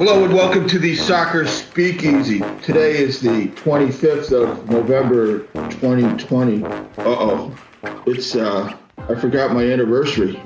Hello and welcome to the Soccer Speakeasy. Today is the 25th of November 2020. Uh oh. It's, uh, I forgot my anniversary.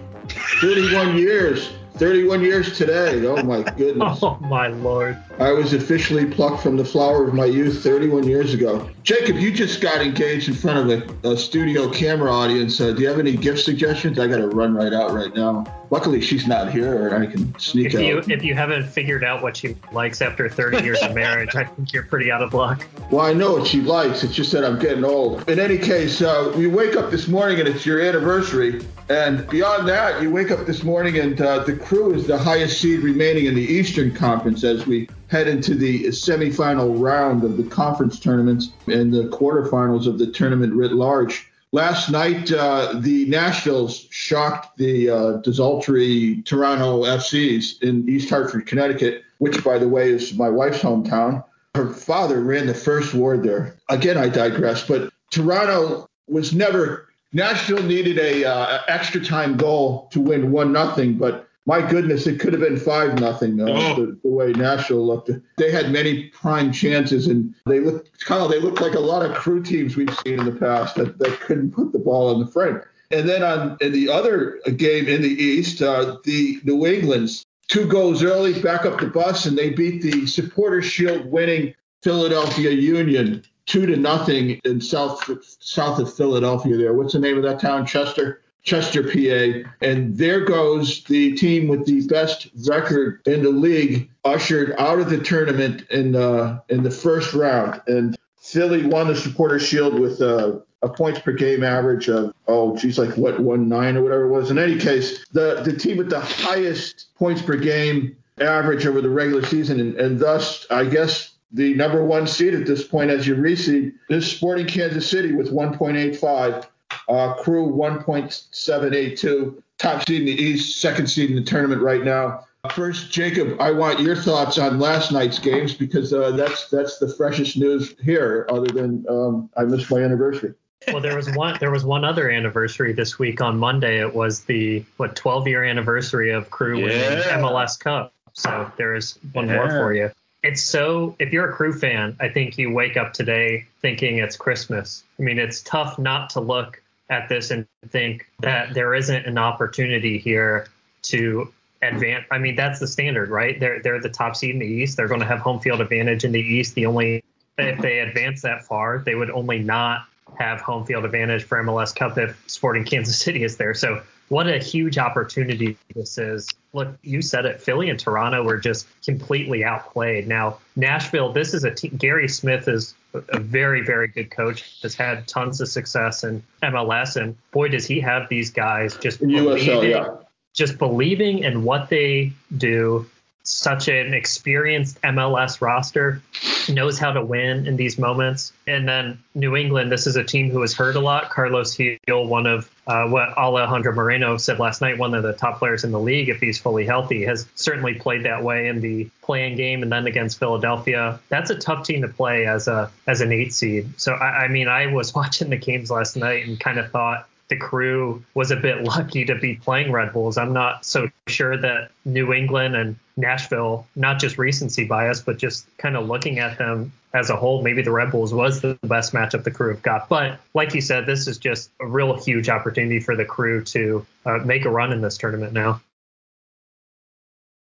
31 years. 31 years today. Oh my goodness. Oh my lord. I was officially plucked from the flower of my youth 31 years ago. Jacob, you just got engaged in front of a, a studio camera audience. Uh, do you have any gift suggestions? I got to run right out right now. Luckily, she's not here, or I can sneak if out. You, if you haven't figured out what she likes after 30 years of marriage, I think you're pretty out of luck. Well, I know what she likes. It's just that I'm getting old. In any case, uh, we wake up this morning and it's your anniversary. And beyond that, you wake up this morning and uh, the crew is the highest seed remaining in the Eastern Conference as we head into the semifinal round of the conference tournaments and the quarterfinals of the tournament writ large. Last night, uh, the Nashvilles shocked the uh, desultory Toronto FCs in East Hartford, Connecticut, which, by the way, is my wife's hometown. Her father ran the first ward there. Again, I digress, but Toronto was never. Nashville needed a uh, extra time goal to win one nothing, but my goodness, it could have been five nothing. Uh, oh. the, the, way Nashville looked, they had many prime chances, and they looked kind of they looked like a lot of crew teams we've seen in the past that, that couldn't put the ball in the frame. And then on in the other game in the East, uh, the New England's two goals early, back up the bus, and they beat the Supporter Shield winning Philadelphia Union two to nothing in south south of Philadelphia. There, what's the name of that town? Chester. Chester, PA. And there goes the team with the best record in the league, ushered out of the tournament in uh, in the first round. And Philly won the Supporter Shield with uh, a points per game average of oh geez like what one nine or whatever it was. In any case, the the team with the highest points per game average over the regular season, and, and thus I guess the number one seed at this point as you reseed is Sporting Kansas City with 1.85. Uh, crew 1.782, top seed in the East, second seed in the tournament right now. First, Jacob, I want your thoughts on last night's games because uh, that's that's the freshest news here, other than um, I missed my anniversary. Well, there was one there was one other anniversary this week on Monday. It was the what 12 year anniversary of Crew yeah. winning MLS Cup. So there is one yeah. more for you. It's so if you're a Crew fan, I think you wake up today thinking it's Christmas. I mean, it's tough not to look at this and think that there isn't an opportunity here to advance. I mean, that's the standard, right? They're they're the top seed in the East. They're going to have home field advantage in the East. The only if they advance that far, they would only not have home field advantage for MLS Cup if Sporting Kansas City is there. So what a huge opportunity this is. Look, you said it. Philly and Toronto were just completely outplayed. Now, Nashville, this is a team. Gary Smith is a very, very good coach. Has had tons of success in MLS, and boy, does he have these guys just believing, USL, yeah. just believing in what they do. Such an experienced MLS roster knows how to win in these moments. And then New England, this is a team who has hurt a lot. Carlos Gil, one of uh, what Alejandro Moreno said last night, one of the top players in the league, if he's fully healthy, has certainly played that way in the play-in game and then against Philadelphia. That's a tough team to play as a as an eight seed. So I, I mean, I was watching the games last night and kind of thought the crew was a bit lucky to be playing Red Bulls. I'm not so sure that New England and Nashville, not just recency bias, but just kind of looking at them as a whole, maybe the Red Bulls was the best matchup the crew have got. But like you said, this is just a real huge opportunity for the crew to uh, make a run in this tournament now.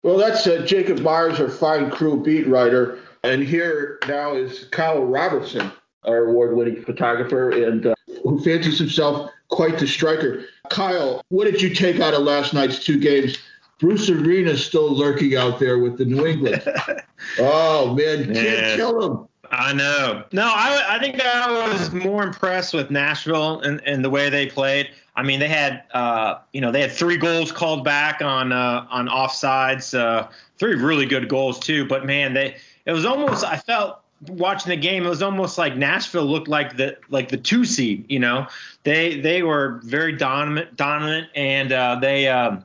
Well, that's uh, Jacob Myers, our fine crew beat writer. And here now is Kyle Robertson, our award winning photographer, and uh, who fancies himself quite the striker. Kyle, what did you take out of last night's two games? Bruce Arena's still lurking out there with the New England. oh man, can't yeah. kill him. I know. No, I, I think I was more impressed with Nashville and, and the way they played. I mean, they had uh, you know they had three goals called back on uh, on offsides, uh, three really good goals too. But man, they it was almost I felt watching the game, it was almost like Nashville looked like the like the two seed. You know, they they were very dominant, dominant, and uh, they um,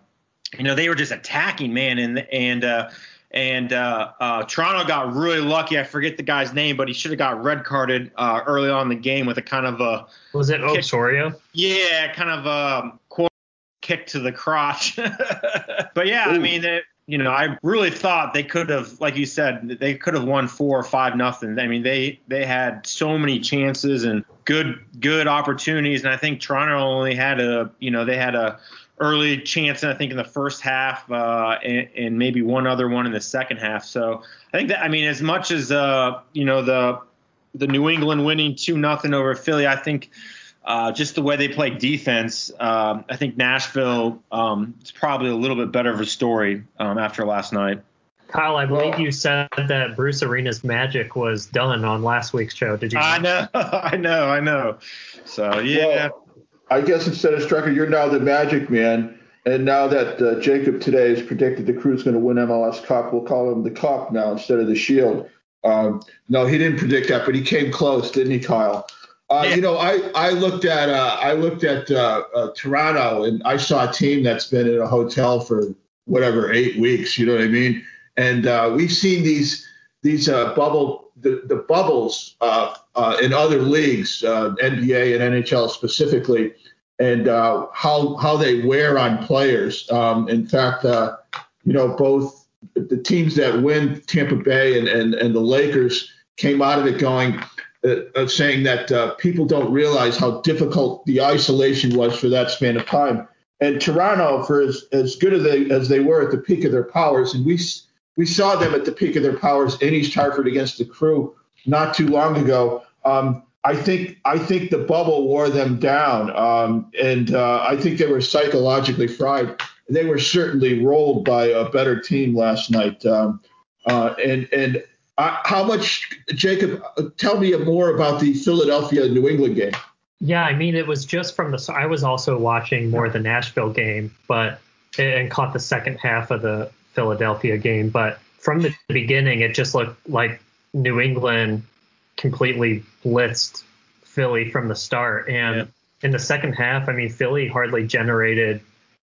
you know they were just attacking, man, and and uh, and uh, uh, Toronto got really lucky. I forget the guy's name, but he should have got red carded uh, early on in the game with a kind of a was it Osorio? Yeah, kind of a kick to the crotch. but yeah, Ooh. I mean. It, you know, I really thought they could have, like you said, they could have won four or five nothing. I mean, they they had so many chances and good good opportunities, and I think Toronto only had a, you know, they had a early chance, and I think in the first half, uh, and, and maybe one other one in the second half. So I think that, I mean, as much as uh, you know the the New England winning two nothing over Philly, I think uh, just the way they play defense, um, I think Nashville um, is probably a little bit better of a story um, after last night. Kyle, I believe you said that Bruce Arena's magic was done on last week's show. Did you? I know, I know, I know. So yeah. Well, I guess instead of Striker, you're now the magic man. And now that uh, Jacob today has predicted the crew's going to win MLS Cup, we'll call him the Cup now instead of the Shield. Um, no, he didn't predict that, but he came close, didn't he, Kyle? Uh, yeah. You know, I, I looked at uh, I looked at uh, uh, Toronto and I saw a team that's been in a hotel for whatever eight weeks. You know what I mean? And uh, we've seen these these uh, bubble the, the bubbles in other leagues, NBA and NHL specifically, and how how they wear on players. Um, in fact, you know, both the teams that win, Tampa Bay and, and and the Lakers, came out of it going uh, saying that uh, people don't realize how difficult the isolation was for that span of time. And Toronto, for as, as good as they, as they were at the peak of their powers, and we we saw them at the peak of their powers in East Hartford against the Crew not too long ago. Um, I think I think the bubble wore them down, um, and uh, I think they were psychologically fried. They were certainly rolled by a better team last night, um, uh, and and uh, how much, Jacob? Uh, tell me more about the Philadelphia New England game. Yeah, I mean, it was just from the. I was also watching more the Nashville game, but and caught the second half of the Philadelphia game. But from the beginning, it just looked like New England completely blitzed Philly from the start. And yeah. in the second half, I mean, Philly hardly generated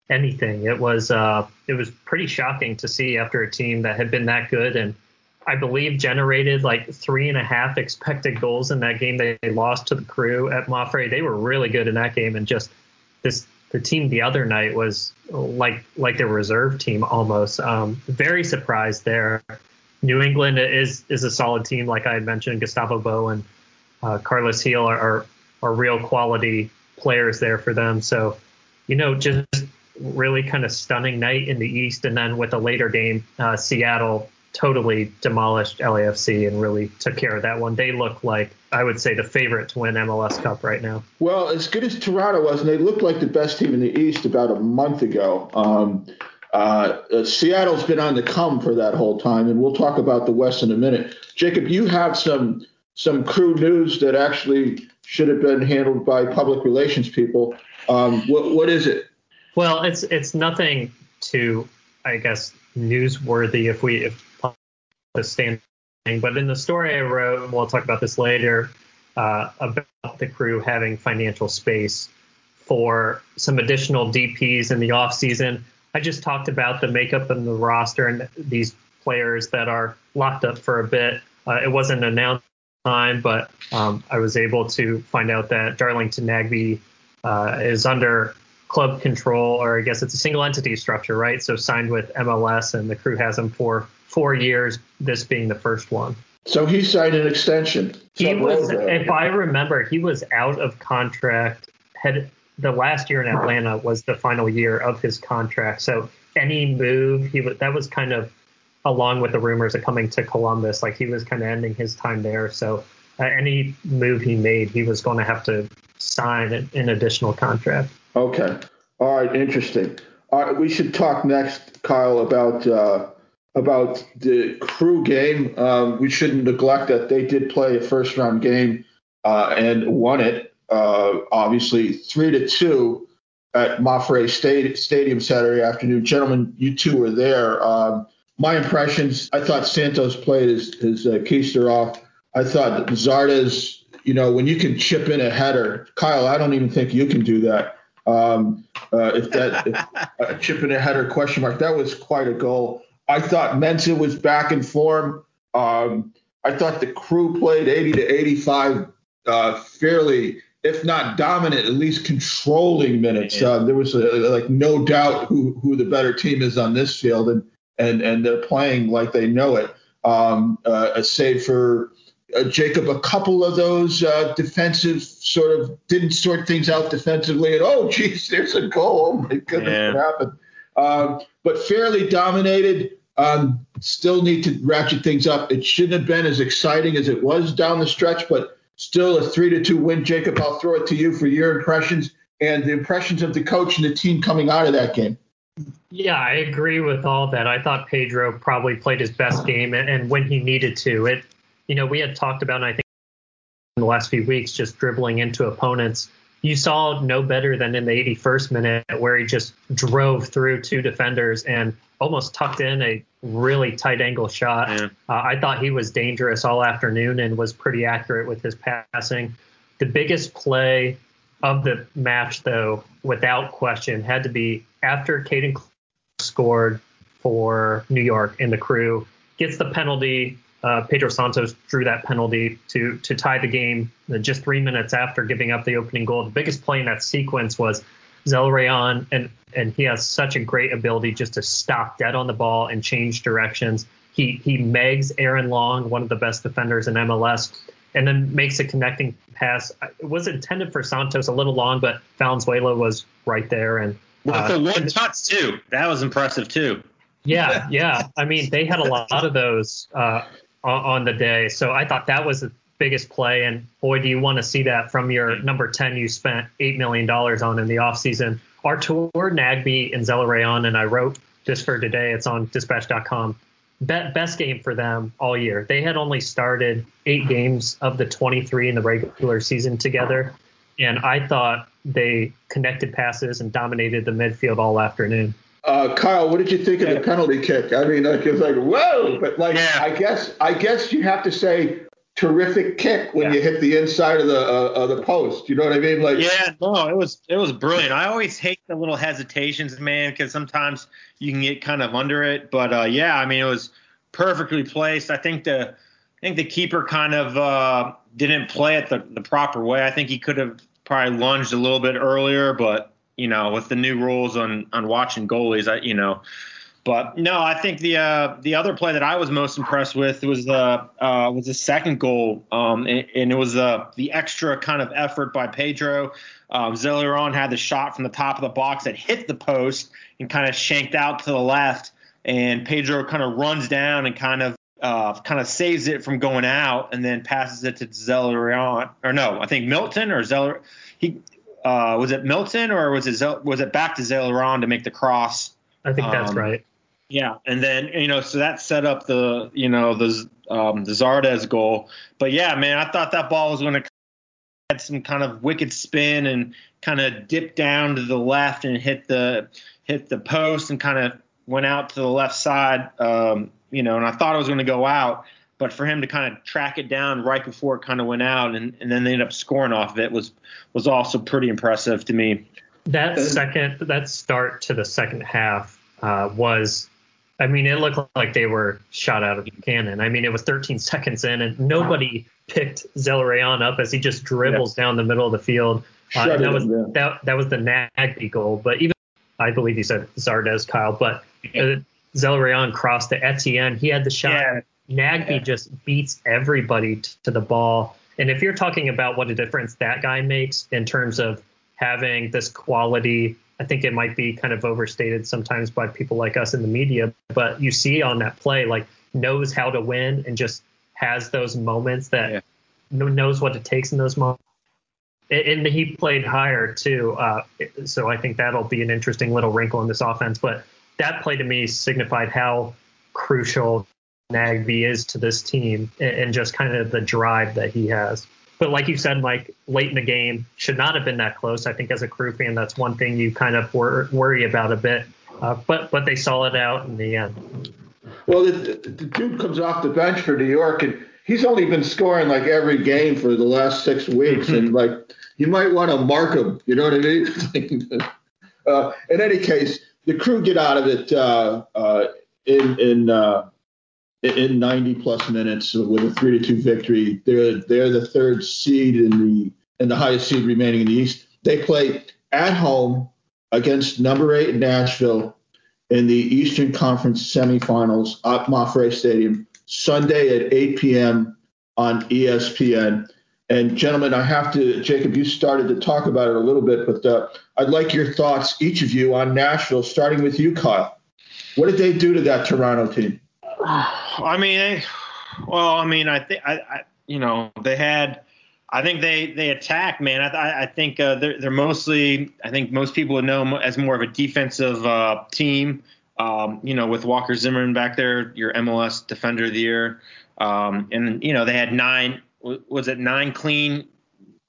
anything. It was uh, it was pretty shocking to see after a team that had been that good and I believe, generated like three and a half expected goals in that game they lost to the crew at MAPFRE. They were really good in that game, and just this the team the other night was like like their reserve team almost. Um, very surprised there. New England is is a solid team, like I had mentioned. Gustavo and uh, Carlos Gil are, are are real quality players there for them. So, you know, just really kind of stunning night in the East, and then with a later game, uh, Seattle totally demolished LAFC and really took care of that one. They look like I would say the favorite to win MLS Cup right now. Well, as good as Toronto was, and they looked like the best team in the East about a month ago. Um, uh, uh, Seattle's been on the come for that whole time, and we'll talk about the West in a minute. Jacob, you have some some crew news that actually should have been handled by public relations people. Um, what what is it? Well, it's it's nothing to I guess newsworthy if we if the standing. But in the story I wrote, and we'll talk about this later, uh, about the crew having financial space for some additional DPs in the off season. I just talked about the makeup and the roster and these players that are locked up for a bit. Uh, it wasn't announced time, but um, I was able to find out that Darlington Nagbe uh, is under club control, or I guess it's a single entity structure, right? So signed with MLS, and the crew has him for four years, this being the first one. So he signed an extension. He was, if I remember, he was out of contract. Had the last year in Atlanta was the final year of his contract. So any move he was that was kind of along with the rumors of coming to Columbus. Like he was kind of ending his time there. So uh, any move he made, he was going to have to sign an, an additional contract. Okay. All right. Interesting. All right. We should talk next, Kyle, about uh, about the crew game. Um, we shouldn't neglect that they did play a first round game uh, and won it. Uh, obviously, three to two at MAPFRE Stadium Saturday afternoon. Gentlemen, you two were there. Um, my impressions: I thought Santos played his, his uh, keister off. I thought Zardes, you know, when you can chip in a header, Kyle, I don't even think you can do that. Um, uh, if that if, uh, chip in a header question mark, that was quite a goal. I thought Mensah was back in form. Um, I thought the crew played 80 to 85 uh, fairly, if not dominant, at least controlling minutes. Uh, there was a, like no doubt who who the better team is on this field, and and and they're playing like they know it. Um, uh, save for uh, Jacob, a couple of those uh, defensive sort of didn't sort things out defensively, and oh, geez, there's a goal. Oh my goodness, yeah. what happened? Um, but fairly dominated. Um, still need to ratchet things up. It shouldn't have been as exciting as it was down the stretch, but still a three to two win. Jacob, I'll throw it to you for your impressions and the impressions of the coach and the team coming out of that game. Yeah, I agree with all that. I thought Pedro probably played his best game and, when he needed to. It, you know, we had talked about, I think, in the last few weeks, just dribbling into opponents you saw no better than in the 81st minute where he just drove through two defenders and almost tucked in a really tight angle shot. Uh, I thought he was dangerous all afternoon and was pretty accurate with his passing. The biggest play of the match, though, without question, had to be after Caden scored for New York and the crew, gets the penalty uh, Pedro Santos drew that penalty to to tie the game just three minutes after giving up the opening goal. The biggest play in that sequence was Zelarayán, and and he has such a great ability just to stop dead on the ball and change directions. He he megs Aaron Long, one of the best defenders in MLS, and then makes a connecting pass. It was intended for Santos a little long, but Valenzuela was right there and. With uh, the one touch too, that was impressive too. Yeah, yeah. I mean, they had a lot of those uh, on, on the day. So I thought that was the biggest play. And boy, do you want to see that from your mm-hmm. number 10 you spent $8 million on in the offseason. Artur Nagbe and Zelarayán, and I wrote just for today, it's on dispatch.com. best game for them all year. They had only started eight games of the 23 in the regular season together. And I thought they connected passes and dominated the midfield all afternoon. Uh, Kyle, what did you think of the penalty kick? I mean, like it's like whoa, but like yeah. I guess I guess you have to say terrific kick when yeah. you hit the inside of the uh, of the post. You know what I mean? Like yeah, no, it was it was brilliant. I always hate the little hesitations, man, because sometimes you can get kind of under it. But uh, yeah, I mean, it was perfectly placed. I think the I think the keeper kind of uh, didn't play it the, the proper way. I think he could have probably lunged a little bit earlier, but you know, with the new rules on on watching goalies, I you know. But no, I think the uh, the other play that I was most impressed with was the uh, was the second goal, um, and, and, it was uh, the extra kind of effort by Pedro. Um, had the shot from the top of the box that hit the post and kind of shanked out to the left, and Pedro kind of runs down and kind of uh, kind of saves it from going out, and then passes it to Zelarayán, or no, I think Milton or Zeller. He uh, was it Milton or was it was it back to Zelarayán to make the cross? I think that's um, right. Yeah, and then you know, so that set up the you know the um, the Zardes goal. But yeah, man, I thought that ball was going to had some kind of wicked spin and kind of dip down to the left and hit the hit the post and kind of went out to the left side. Um, you know, and I thought it was going to go out. But for him to kind of track it down right before it kind of went out, and, and then they ended up scoring off of it was was also pretty impressive to me. That second, that start to the second half uh, was, I mean, it looked like they were shot out of the cannon. I mean, it was 13 seconds in, and nobody picked Zelarayán up as he just dribbles yeah. down the middle of the field. Uh, that was yeah. that that was the Nagbe goal. But even I believe he said Zardes, Kyle, but uh, Zelarayán crossed to Etienne. He had the shot. Yeah. Nagbe yeah. just beats everybody t- to the ball. And if you're talking about what a difference that guy makes in terms of having this quality, I think it might be kind of overstated sometimes by people like us in the media. But you see on that play, like knows how to win and just has those moments that yeah. knows what it takes in those moments. And he played higher too, uh, so I think that'll be an interesting little wrinkle in this offense. But that play to me signified how crucial Nagbe is to this team and just kind of the drive that he has. But like you said, Mike, late in the game should not have been that close. I think as a crew fan, that's one thing you kind of wor- worry about a bit. Uh, but but they saw it out in the end. Well, the, the, the, dude comes off the bench for New York, and he's only been scoring like every game for the last six weeks, mm-hmm. and like you might want to mark him. You know what I mean? uh, in any case, the crew get out of it uh, uh in in uh, in 90 plus minutes with a three to two victory. They're they're the third seed in the and the highest seed remaining in the East. They play at home against number eight Nashville in the Eastern Conference semifinals at MAPFRE Stadium Sunday at 8 p.m. on ESPN. And gentlemen, I have to, Jacob, you started to talk about it a little bit, but uh, I'd like your thoughts, each of you, on Nashville, starting with you, Kyle. What did they do to that Toronto team? I mean, well, I mean, I think I, I, you know, they had. I think they they attack, man. I, I think uh, they're they're mostly. I think most people would know as more of a defensive uh, team. Um, you know, with Walker Zimmerman back there, your MLS Defender of the Year, um, and you know they had nine. Was it nine clean,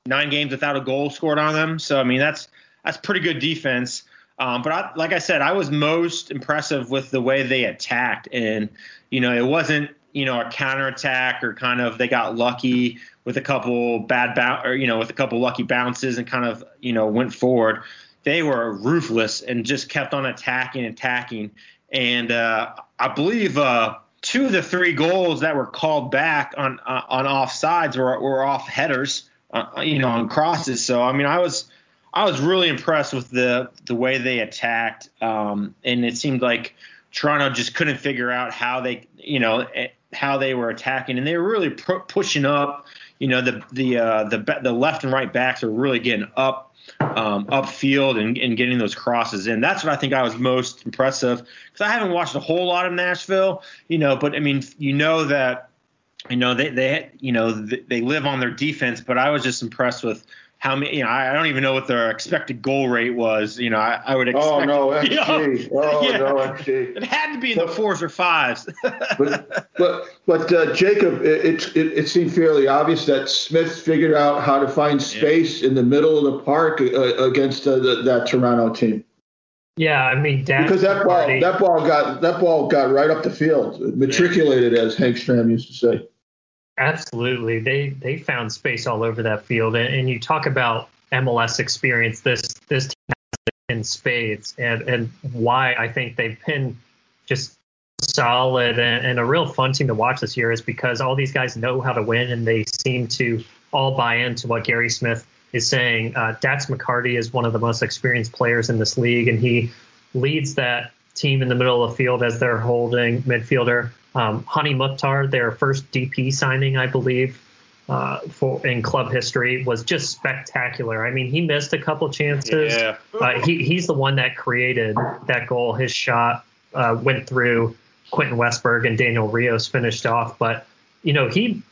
nine games without a goal scored on them? So I mean that's that's pretty good defense. Um, but I, like I said, I was most impressive with the way they attacked, and you know, it wasn't you know a counterattack or kind of they got lucky with a couple bad bounce or you know with a couple lucky bounces and kind of you know went forward. They were ruthless and just kept on attacking, and attacking, and uh, I believe uh, two of the three goals that were called back on uh, on offsides were, were off headers, uh, you know, on crosses. So I mean, I was I was really impressed with the the way they attacked, um, and it seemed like Toronto just couldn't figure out how they, you know, eh, how they were attacking, and they were really pushing up. You know, the the uh, the the left and right backs are really getting up um, upfield and, and getting those crosses in. That's what I think I was most impressive because I haven't watched a whole lot of Nashville, you know, but I mean, you know that you know they they you know they live on their defense, but I was just impressed with how many, you know, I, don't even know what their expected goal rate was. You know, I, I would oh, expect. Oh, no, XG. You know, oh, yeah, no, XG. It had to be in but, the fours or fives. but, but, but uh, Jacob, it, it, it, seemed fairly obvious that Smith figured out how to find space yeah. in the middle of the park uh, against uh, the, that Toronto team. Yeah, I mean, because that ball, that ball got that ball got right up the field, matriculated, yeah. as Hank Stram used to say. Absolutely, they they found space all over that field, and, and you talk about MLS experience. This this team in spades, and and why I think they've been just solid and, and, a real fun team to watch this year is because all these guys know how to win, and they seem to all buy into what Gary Smith is saying. Uh, Dax McCarty is one of the most experienced players in this league, and he leads that team in the middle of the field as their holding midfielder. Um, Hany Mukhtar, their first DP signing, I believe, uh, for in club history, was just spectacular. I mean, he missed a couple chances. Yeah. Uh, he, he's the one that created that goal. His shot uh, went through Quentin Westberg and Daniel Rios finished off, but you know he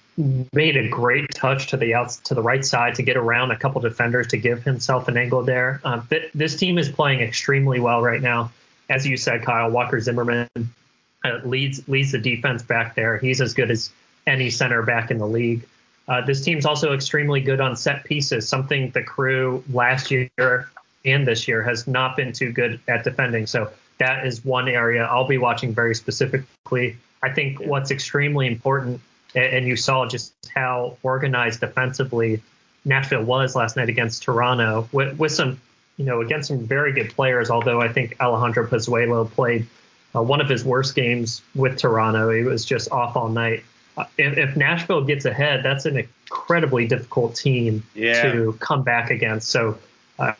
made a great touch to the outs to the right side to get around a couple defenders to give himself an angle there. Um, th- this team is playing extremely well right now, as you said, Kyle Walker Zimmerman uh, leads leads the defense back there. He's as good as any center back in the league. Uh, this team's also extremely good on set pieces, something the crew last year and this year has not been too good at defending. So that is one area I'll be watching very specifically. I think what's extremely important, and you saw just how organized defensively Nashville was last night against Toronto, with, with some, you know, against some very good players. Although I think Alejandro Pozuelo played uh, one of his worst games with Toronto. He was just off all night. Uh, if, if, Nashville gets ahead, that's an incredibly difficult team yeah. to come back against. So uh,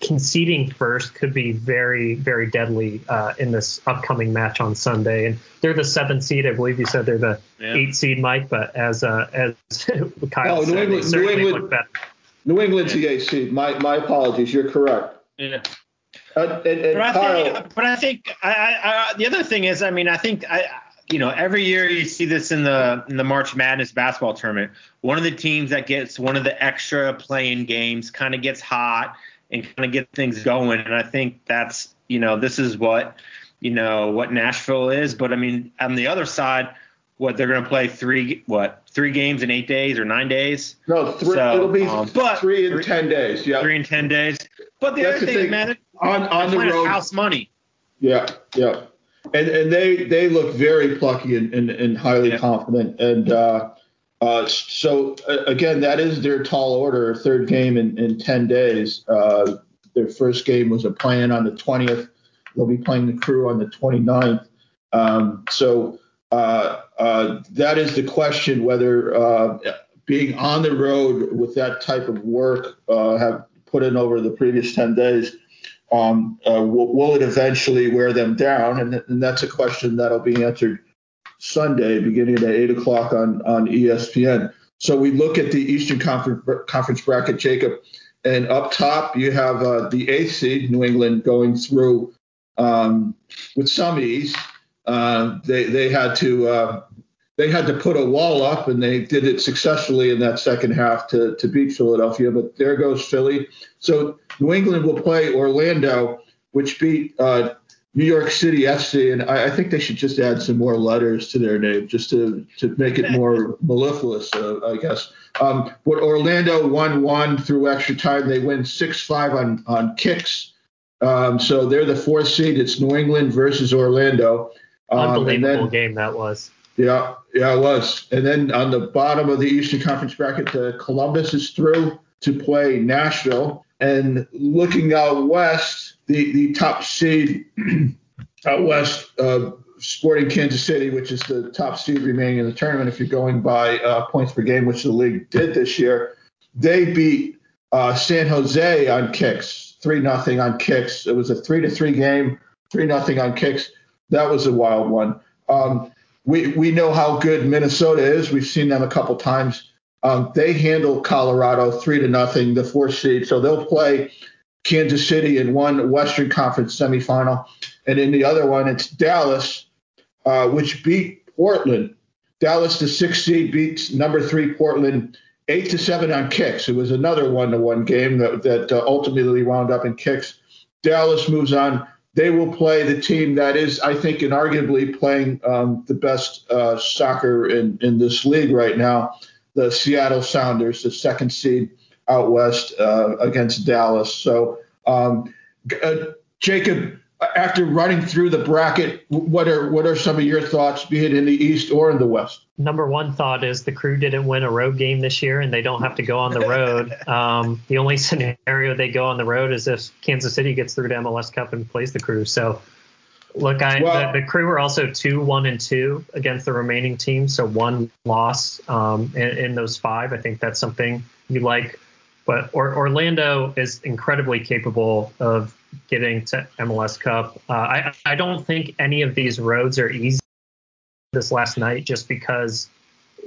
conceding first could be very, very deadly uh, in this upcoming match on Sunday. And they're the seventh seed. I believe you said they're the yeah. eight seed, Mike. But as uh, as Kyle oh, said, New England, New England, New England's the eight seed. My my apologies. You're correct. Yeah. Uh, and, and but, I Kyle, think, but I think I, I, I, the other thing is, I mean, I think I, you know, every year you see this in the in the March Madness basketball tournament. One of the teams that gets one of the extra playing games kind of gets hot and kind of get things going. And I think that's, you know, this is what, you know, what Nashville is. But I mean, on the other side, what they're going to play three, what, three games in eight days or nine days? No, three, so, it'll be um, but, three in three, 10 days. Yeah. Three in 10 days. But the that's other the thing, thing, man, on, on the road, house money. Yeah. Yeah. And, and they, they look very plucky and, and, and highly yeah. confident. And, uh, uh, so uh, again, that is their tall order, third game in, in 10 days. Uh, their first game was a plan on the 20th. They'll be playing the crew on the 29th. Um, so uh, uh, that is the question whether uh, being on the road with that type of work have put in over the previous 10 days Um, uh, will, will, it eventually wear them down? And, and, that's a question that'll be answered Sunday, beginning at eight o'clock on on ESPN. So we look at the Eastern Conference, Conference bracket, Jacob, and up top you have uh, the eighth seed, New England, going through um, with some ease. Uh, they they had to uh, they had to put a wall up, and they did it successfully in that second half to to beat Philadelphia. But there goes Philly. So New England will play Orlando, which beat uh, New York City FC, and I, I, think they should just add some more letters to their name just to to make it more mellifluous, uh, I guess. Um, but Orlando won one through extra time. They win six five on on kicks. Um, so they're the fourth seed. It's New England versus Orlando. Um, Unbelievable then, game that was. Yeah, yeah, it was. And then on the bottom of the Eastern Conference bracket, the Columbus is through to play Nashville. And looking out west, the, the top seed out west, uh, Sporting Kansas City, which is the top seed remaining in the tournament, if you're going by uh, points per game, which the league did this year, they beat uh, San Jose on kicks, three nothing on kicks. It was a three to three game, three nothing on kicks. That was a wild one. Um, we we know how good Minnesota is. We've seen them a couple times. Um, they handle Colorado three to nothing, the fourth seed. So they'll play Kansas City in one Western Conference semifinal, and in the other one it's Dallas, uh, which beat Portland. Dallas, the sixth seed, beats number three Portland eight to seven on kicks. It was another one to one game that that uh, ultimately wound up in kicks. Dallas moves on they will play the team that is, I think, inarguably playing um, the best uh, soccer in, in this league right now. The Seattle Sounders, the second seed out west uh, against Dallas. So, um, uh, Jacob, after running through the bracket, what are what are some of your thoughts, be it in the East or in the West? Number one thought is the crew didn't win a road game this year, and they don't have to go on the road. Um, the only scenario they go on the road is if Kansas City gets through to MLS Cup and plays the crew. So, look, I well, the, the, crew are also two, one, and two against the remaining teams, so one loss um, in, in those five. I think that's something you like. But or, Orlando is incredibly capable of getting to MLS Cup. Uh, I, I don't think any of these roads are easy this last night just because,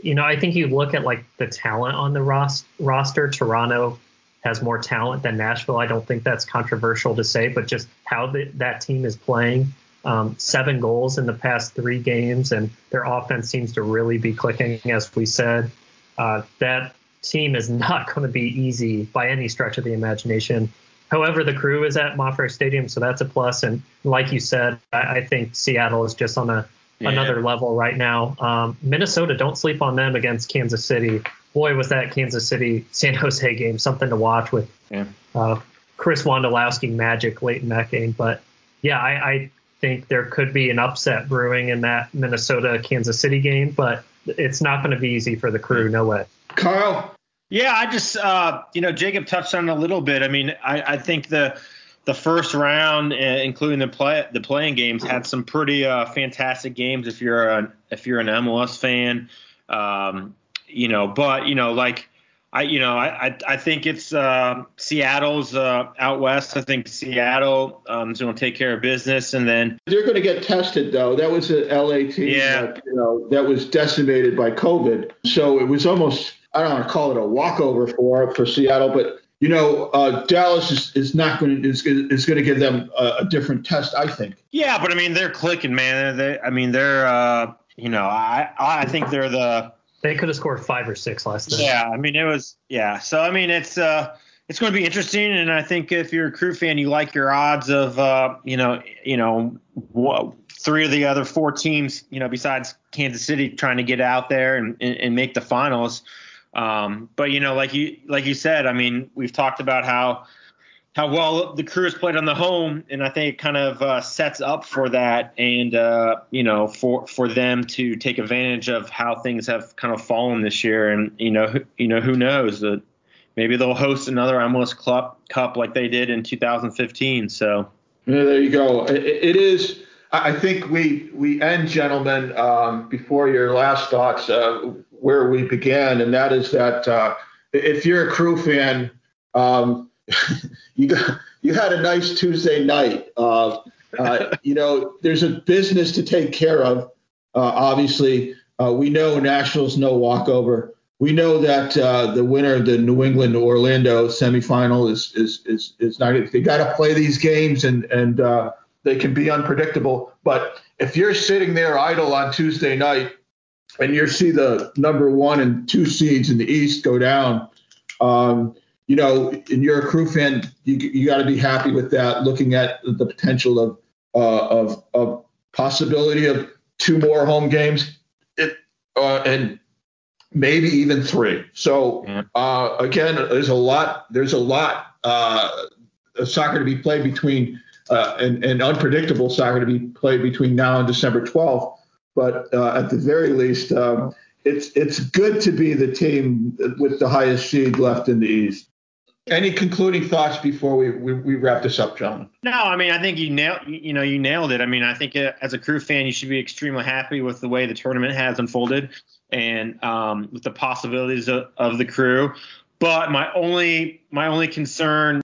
you know, I think you look at like the talent on the ros- roster. Toronto has more talent than Nashville. I don't think that's controversial to say, but just how the, that team is playing. Um, seven goals in the past three games, and their offense seems to really be clicking, as we said. Uh, that team is not going to be easy by any stretch of the imagination. However, the crew is at MAPFRE Stadium, so that's a plus. And like you said, I, I think Seattle is just on a yeah. another level right now. Um, Minnesota, don't sleep on them against Kansas City. Boy, was that Kansas City San Jose game something to watch with yeah. uh, Chris Wondolowski magic late in that game. But yeah, I, I think there could be an upset brewing in that Minnesota Kansas City game, but it's not going to be easy for the crew. No way. Carl, yeah, I just uh, you know Jacob touched on it a little bit. I mean, I, I think the the first round, uh, including the play the playing games, had some pretty uh, fantastic games. If you're a if you're an MLS fan, um, you know, but you know, like I you know I I, think it's uh, Seattle's uh, out west. I think Seattle um, is going to take care of business, and then they're going to get tested though. That was an LA team yeah. that you know that was decimated by COVID, so it was almost I don't want to call it a walkover for for Seattle, but you know, uh, Dallas is, is not going to is, is going to give them a, a, different test, I think. Yeah, but I mean, they're clicking, man. They, I mean, they're uh, you know, I I think they're the they could have scored five or six last night. Yeah, I mean, it was yeah. So I mean, it's uh, it's going to be interesting, and I think if you're a crew fan, you like your odds of uh, you know, you know, three of the other four teams, you know, besides Kansas City, trying to get out there and, and, and make the finals. Um, but you know, like you like you said, I mean, we've talked about how how well the crew has played on the home, and I think it kind of uh, sets up for that, and uh, you know, for for them to take advantage of how things have kind of fallen this year, and you know, you know, who knows that maybe they'll host another MLS Cup Cup like they did in 2015. So yeah, there you go. it, it is. I think we we end, gentlemen, um, before your last thoughts. Uh, where we began, and that is that uh, if you're a crew fan, um, you got you had a nice Tuesday night. Uh, uh, you know, there's a business to take care of. Uh, obviously, uh, we know Nationals no walkover. We know that the winner of the New England Orlando semifinal is is is is not. They got to play these games and and they can be unpredictable. But if you're sitting there idle on Tuesday night and you see the number one and two seeds in the East go down, um, you know, and you're a crew fan, you, you got to be happy with that. Looking at the potential of uh, of of possibility of two more home games, it uh, and maybe even three. So uh, again, there's a lot. There's a lot uh, of soccer to be played between uh, and, and unpredictable soccer to be played between now and December 12th. But uh, at the very least, um, it's it's good to be the team with the highest seed left in the East. Any concluding thoughts before we, we, we, wrap this up, John? No, I mean I think you nailed you know you nailed it. I mean I think uh, as a crew fan you should be extremely happy with the way the tournament has unfolded and um, with the possibilities of, of the crew. But my only my only concern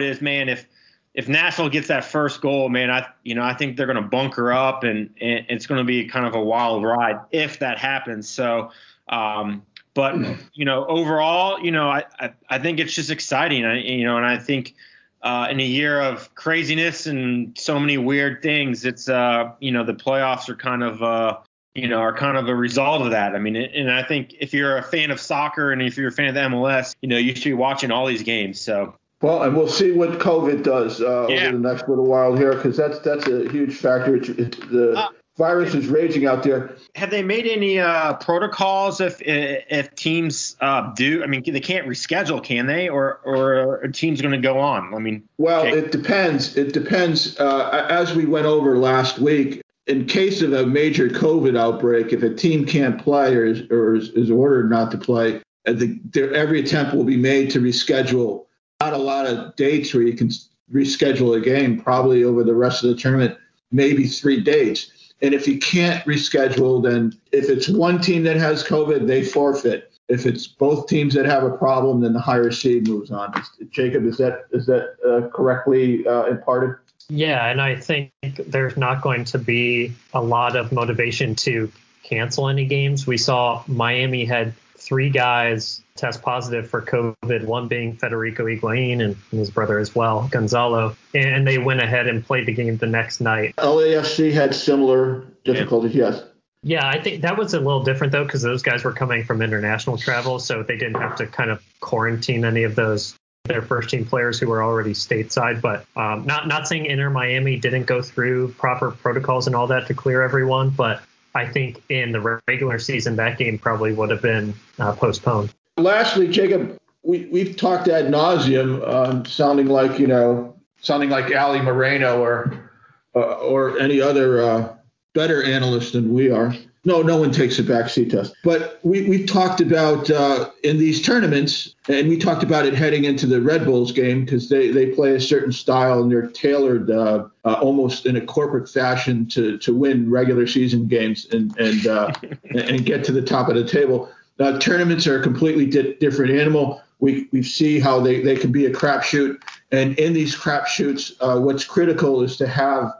is man if if Nashville gets that first goal, man, I you know I think they're going to bunker up and, and it's going to be kind of a wild ride if that happens. So. Um, but you know, overall, you know, I, I, I think it's just exciting. I, you know, and I think uh, in a year of craziness and so many weird things, it's uh, you know, the playoffs are kind of uh, you know, are kind of a result of that. I mean, and I think if you're a fan of soccer and if you're a fan of the MLS, you know, you should be watching all these games. So. Well, and we'll see what COVID does uh, yeah. over the next little while here, because that's that's a huge factor. It's, it's the uh, virus is raging out there. Have they made any uh, protocols if if teams uh, do? I mean, they can't reschedule, can they? Or or are teams going to go on? I mean, well, okay. it depends. It depends. Uh, as we went over last week, in case of a major COVID outbreak, if a team can't play or is, or is, is ordered not to play, uh, the, every attempt will be made to reschedule. Not a lot of dates where you can reschedule a game. Probably over the rest of the tournament, maybe three dates and if you can't reschedule, then if it's one team that has COVID, they forfeit. If it's both teams that have a problem, then the higher seed moves on. Jacob, is that is that uh, correctly uh, imparted? Yeah, and I think there's not going to be a lot of motivation to cancel any games. We saw Miami had three guys test positive for COVID, one being Federico Higuain and his brother as well, Gonzalo. And they went ahead and played the game the next night. LAFC had similar difficulties, yeah. yes. Yeah, I think that was a little different though, because those guys were coming from international travel, so they didn't have to kind of quarantine any of those their first team players who were already stateside. But um, not not saying Inter Miami didn't go through proper protocols and all that to clear everyone, but I think in the regular season that game probably would have been uh, postponed. Lastly, Jacob, we, we've talked ad nauseum, um, sounding like you know, sounding like Ali Moreno or uh, or any other uh, better analyst than we are. No, no one takes a backseat test. But we, we talked about uh, in these tournaments, and we talked about it heading into the Red Bulls game because they, they play a certain style and they're tailored uh, uh, almost in a corporate fashion to, to win regular season games and and, uh, and get to the top of the table. Uh, tournaments are a completely di- different animal. We, we see how they, they can be a crapshoot. And in these crapshoots, uh, what's critical is to have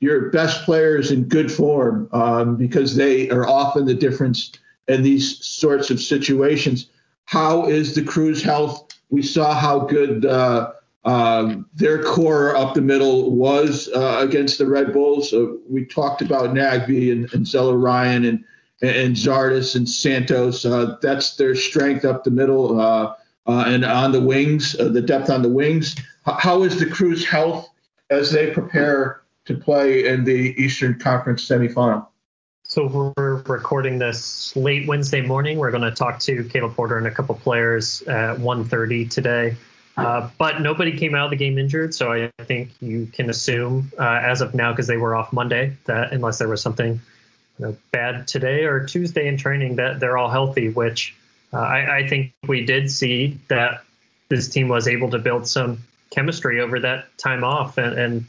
your best players in good form um, because they are often the difference in these sorts of situations. How is the crew's health? We saw how good uh, um, their core up the middle was uh, against the Red Bulls. Uh, we talked about Nagbe and, and Ryan, and and Zardes and Santos. Uh, that's their strength up the middle uh, uh, and on the wings, uh, the depth on the wings. How is the crew's health as they prepare to play in the Eastern Conference semifinal? So we're recording this late Wednesday morning. We're going to talk to Caleb Porter and a couple players at 1:30 today. Uh, but nobody came out of the game injured, so I think you can assume, uh, as of now, because they were off Monday, that unless there was something you know, bad today or Tuesday in training, that they're all healthy. Which uh, I, I think we did see that this team was able to build some chemistry over that time off and, and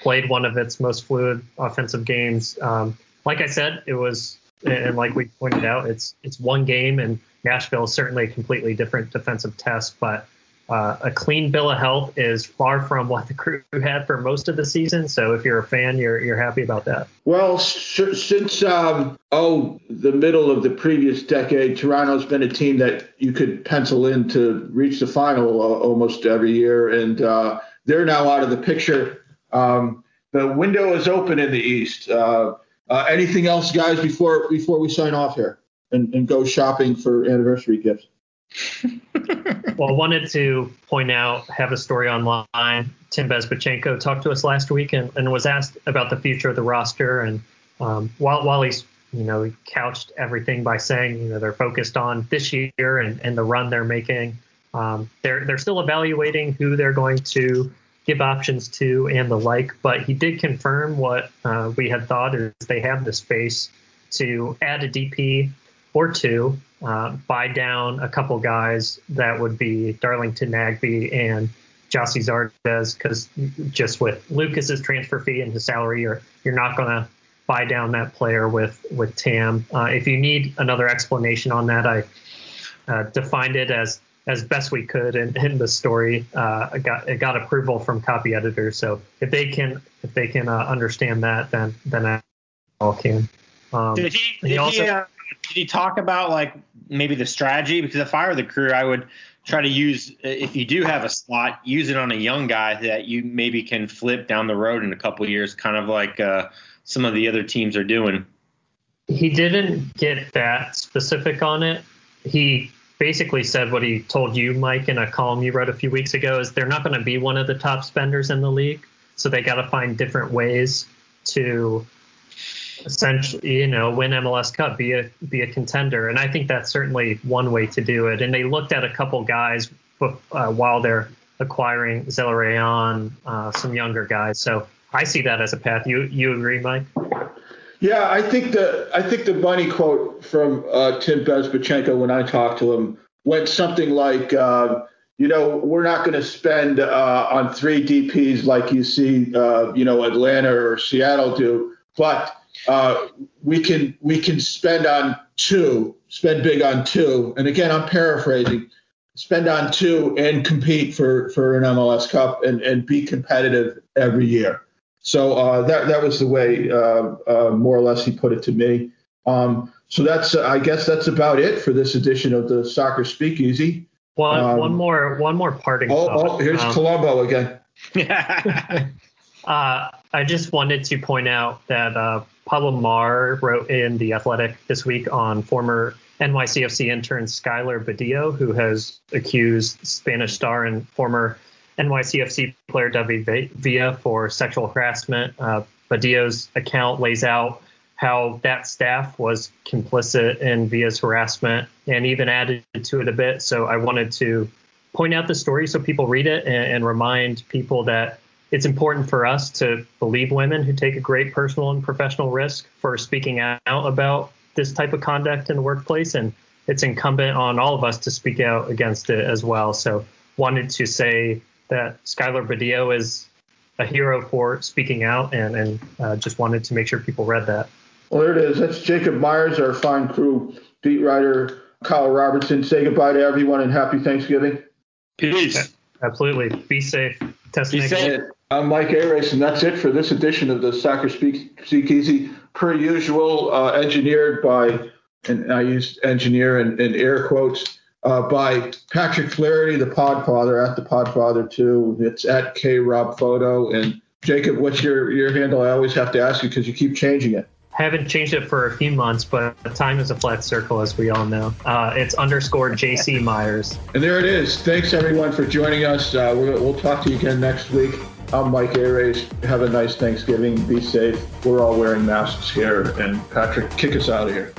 played one of its most fluid offensive games. Um, like I said, it was, and like we pointed out, it's it's one game, and Nashville is certainly a completely different defensive test. But uh, a clean bill of health is far from what the crew had for most of the season. So if you're a fan, you're you're happy about that. Well, since um, oh the middle of the previous decade, Toronto's been a team that you could pencil in to reach the final uh, almost every year, and uh, they're now out of the picture. Um, the window is open in the East. Uh, uh, anything else, guys, before before we sign off here and, and go shopping for anniversary gifts? well, I wanted to point out, have a story online. Tim Bezbatchenko talked to us last week and, and was asked about the future of the roster. And um, while, while he's, you know, he couched everything by saying, you know, they're focused on this year and, and the run they're making. Um, they're they're still evaluating who they're going to give options to and the like. But he did confirm what uh, we had thought is they have the space to add a DP or two uh, buy down a couple guys that would be Darlington Nagbe and Gyasi Zardes because just with Lucas's transfer fee and his salary, you're you're not going to buy down that player with with TAM. Uh, if you need another explanation on that, I uh, defined it as as best we could in, in the story. Uh, got it got approval from copy editors, so if they can if they can uh, understand that, then then I all can. Um, did he, did he also, he, uh, did he talk about like maybe the strategy? Because if I were the crew, I would try to use if you do have a slot, use it on a young guy that you maybe can flip down the road in a couple years, kind of like uh, some of the other teams are doing. He didn't get that specific on it. He basically said what he told you, Mike, in a column you wrote a few weeks ago: is they're not going to be one of the top spenders in the league, so they got to find different ways to essentially, you know, win MLS Cup, be a be a contender, and I think that's certainly one way to do it. And they looked at a couple guys uh, while they're acquiring Zelarayán, uh, some younger guys. So I see that as a path. You you agree, Mike? Yeah, I think the I think the money quote from uh, Tim Bezbatchenko when I talked to him went something like. Uh, you know, we're not going to spend uh, on three DPS like you see, uh, you know, Atlanta or Seattle do, but uh, we can we can spend on two, spend big on two, and again I'm paraphrasing, spend on two and compete for for an MLS Cup and and be competitive every year. So uh, that that was the way uh, uh more or less he put it to me. Um, so that's I guess that's about it for this edition of the Soccer Speakeasy. One um, one more one more parting. Oh, oh here's um, Columbo again. uh, I just wanted to point out that uh, Pablo Maurer wrote in The Athletic this week on former NYCFC intern Skylar Badillo, who has accused Spanish star and former NYCFC player David Villa for sexual harassment. Uh, Badillo's account lays out how that staff was complicit in Villa's harassment and even added to it a bit. So I wanted to point out the story so people read it and, and remind people that it's important for us to believe women who take a great personal and professional risk for speaking out about this type of conduct in the workplace. And it's incumbent on all of us to speak out against it as well. So, wanted to say that Skylar Badillo is a hero for speaking out and, and uh, just wanted to make sure people read that. Well, there it is. That's Jacob Myers, our fine crew beat writer, Kyle Robertson. Say goodbye to everyone and happy Thanksgiving. Peace. Absolutely. Be safe. Test Be safe. I'm Mike Arace, and that's it for this edition of the Soccer Speak, Speak Easy. Per usual, uh, engineered by, and I use engineer in, in air quotes, uh, by Patrick Flaherty, the Podfather, at the Podfather too. It's at K Rob Photo. And Jacob, what's your your handle? I always have to ask you because you keep changing it. Haven't changed it for a few months, but time is a flat circle, as we all know. Uh, it's underscore JC Myers. And there it is. Thanks everyone for joining us. Uh, we'll talk to you again next week. I'm Mike Arace. Have a nice Thanksgiving. Be safe. We're all wearing masks here. And Patrick, kick us out of here.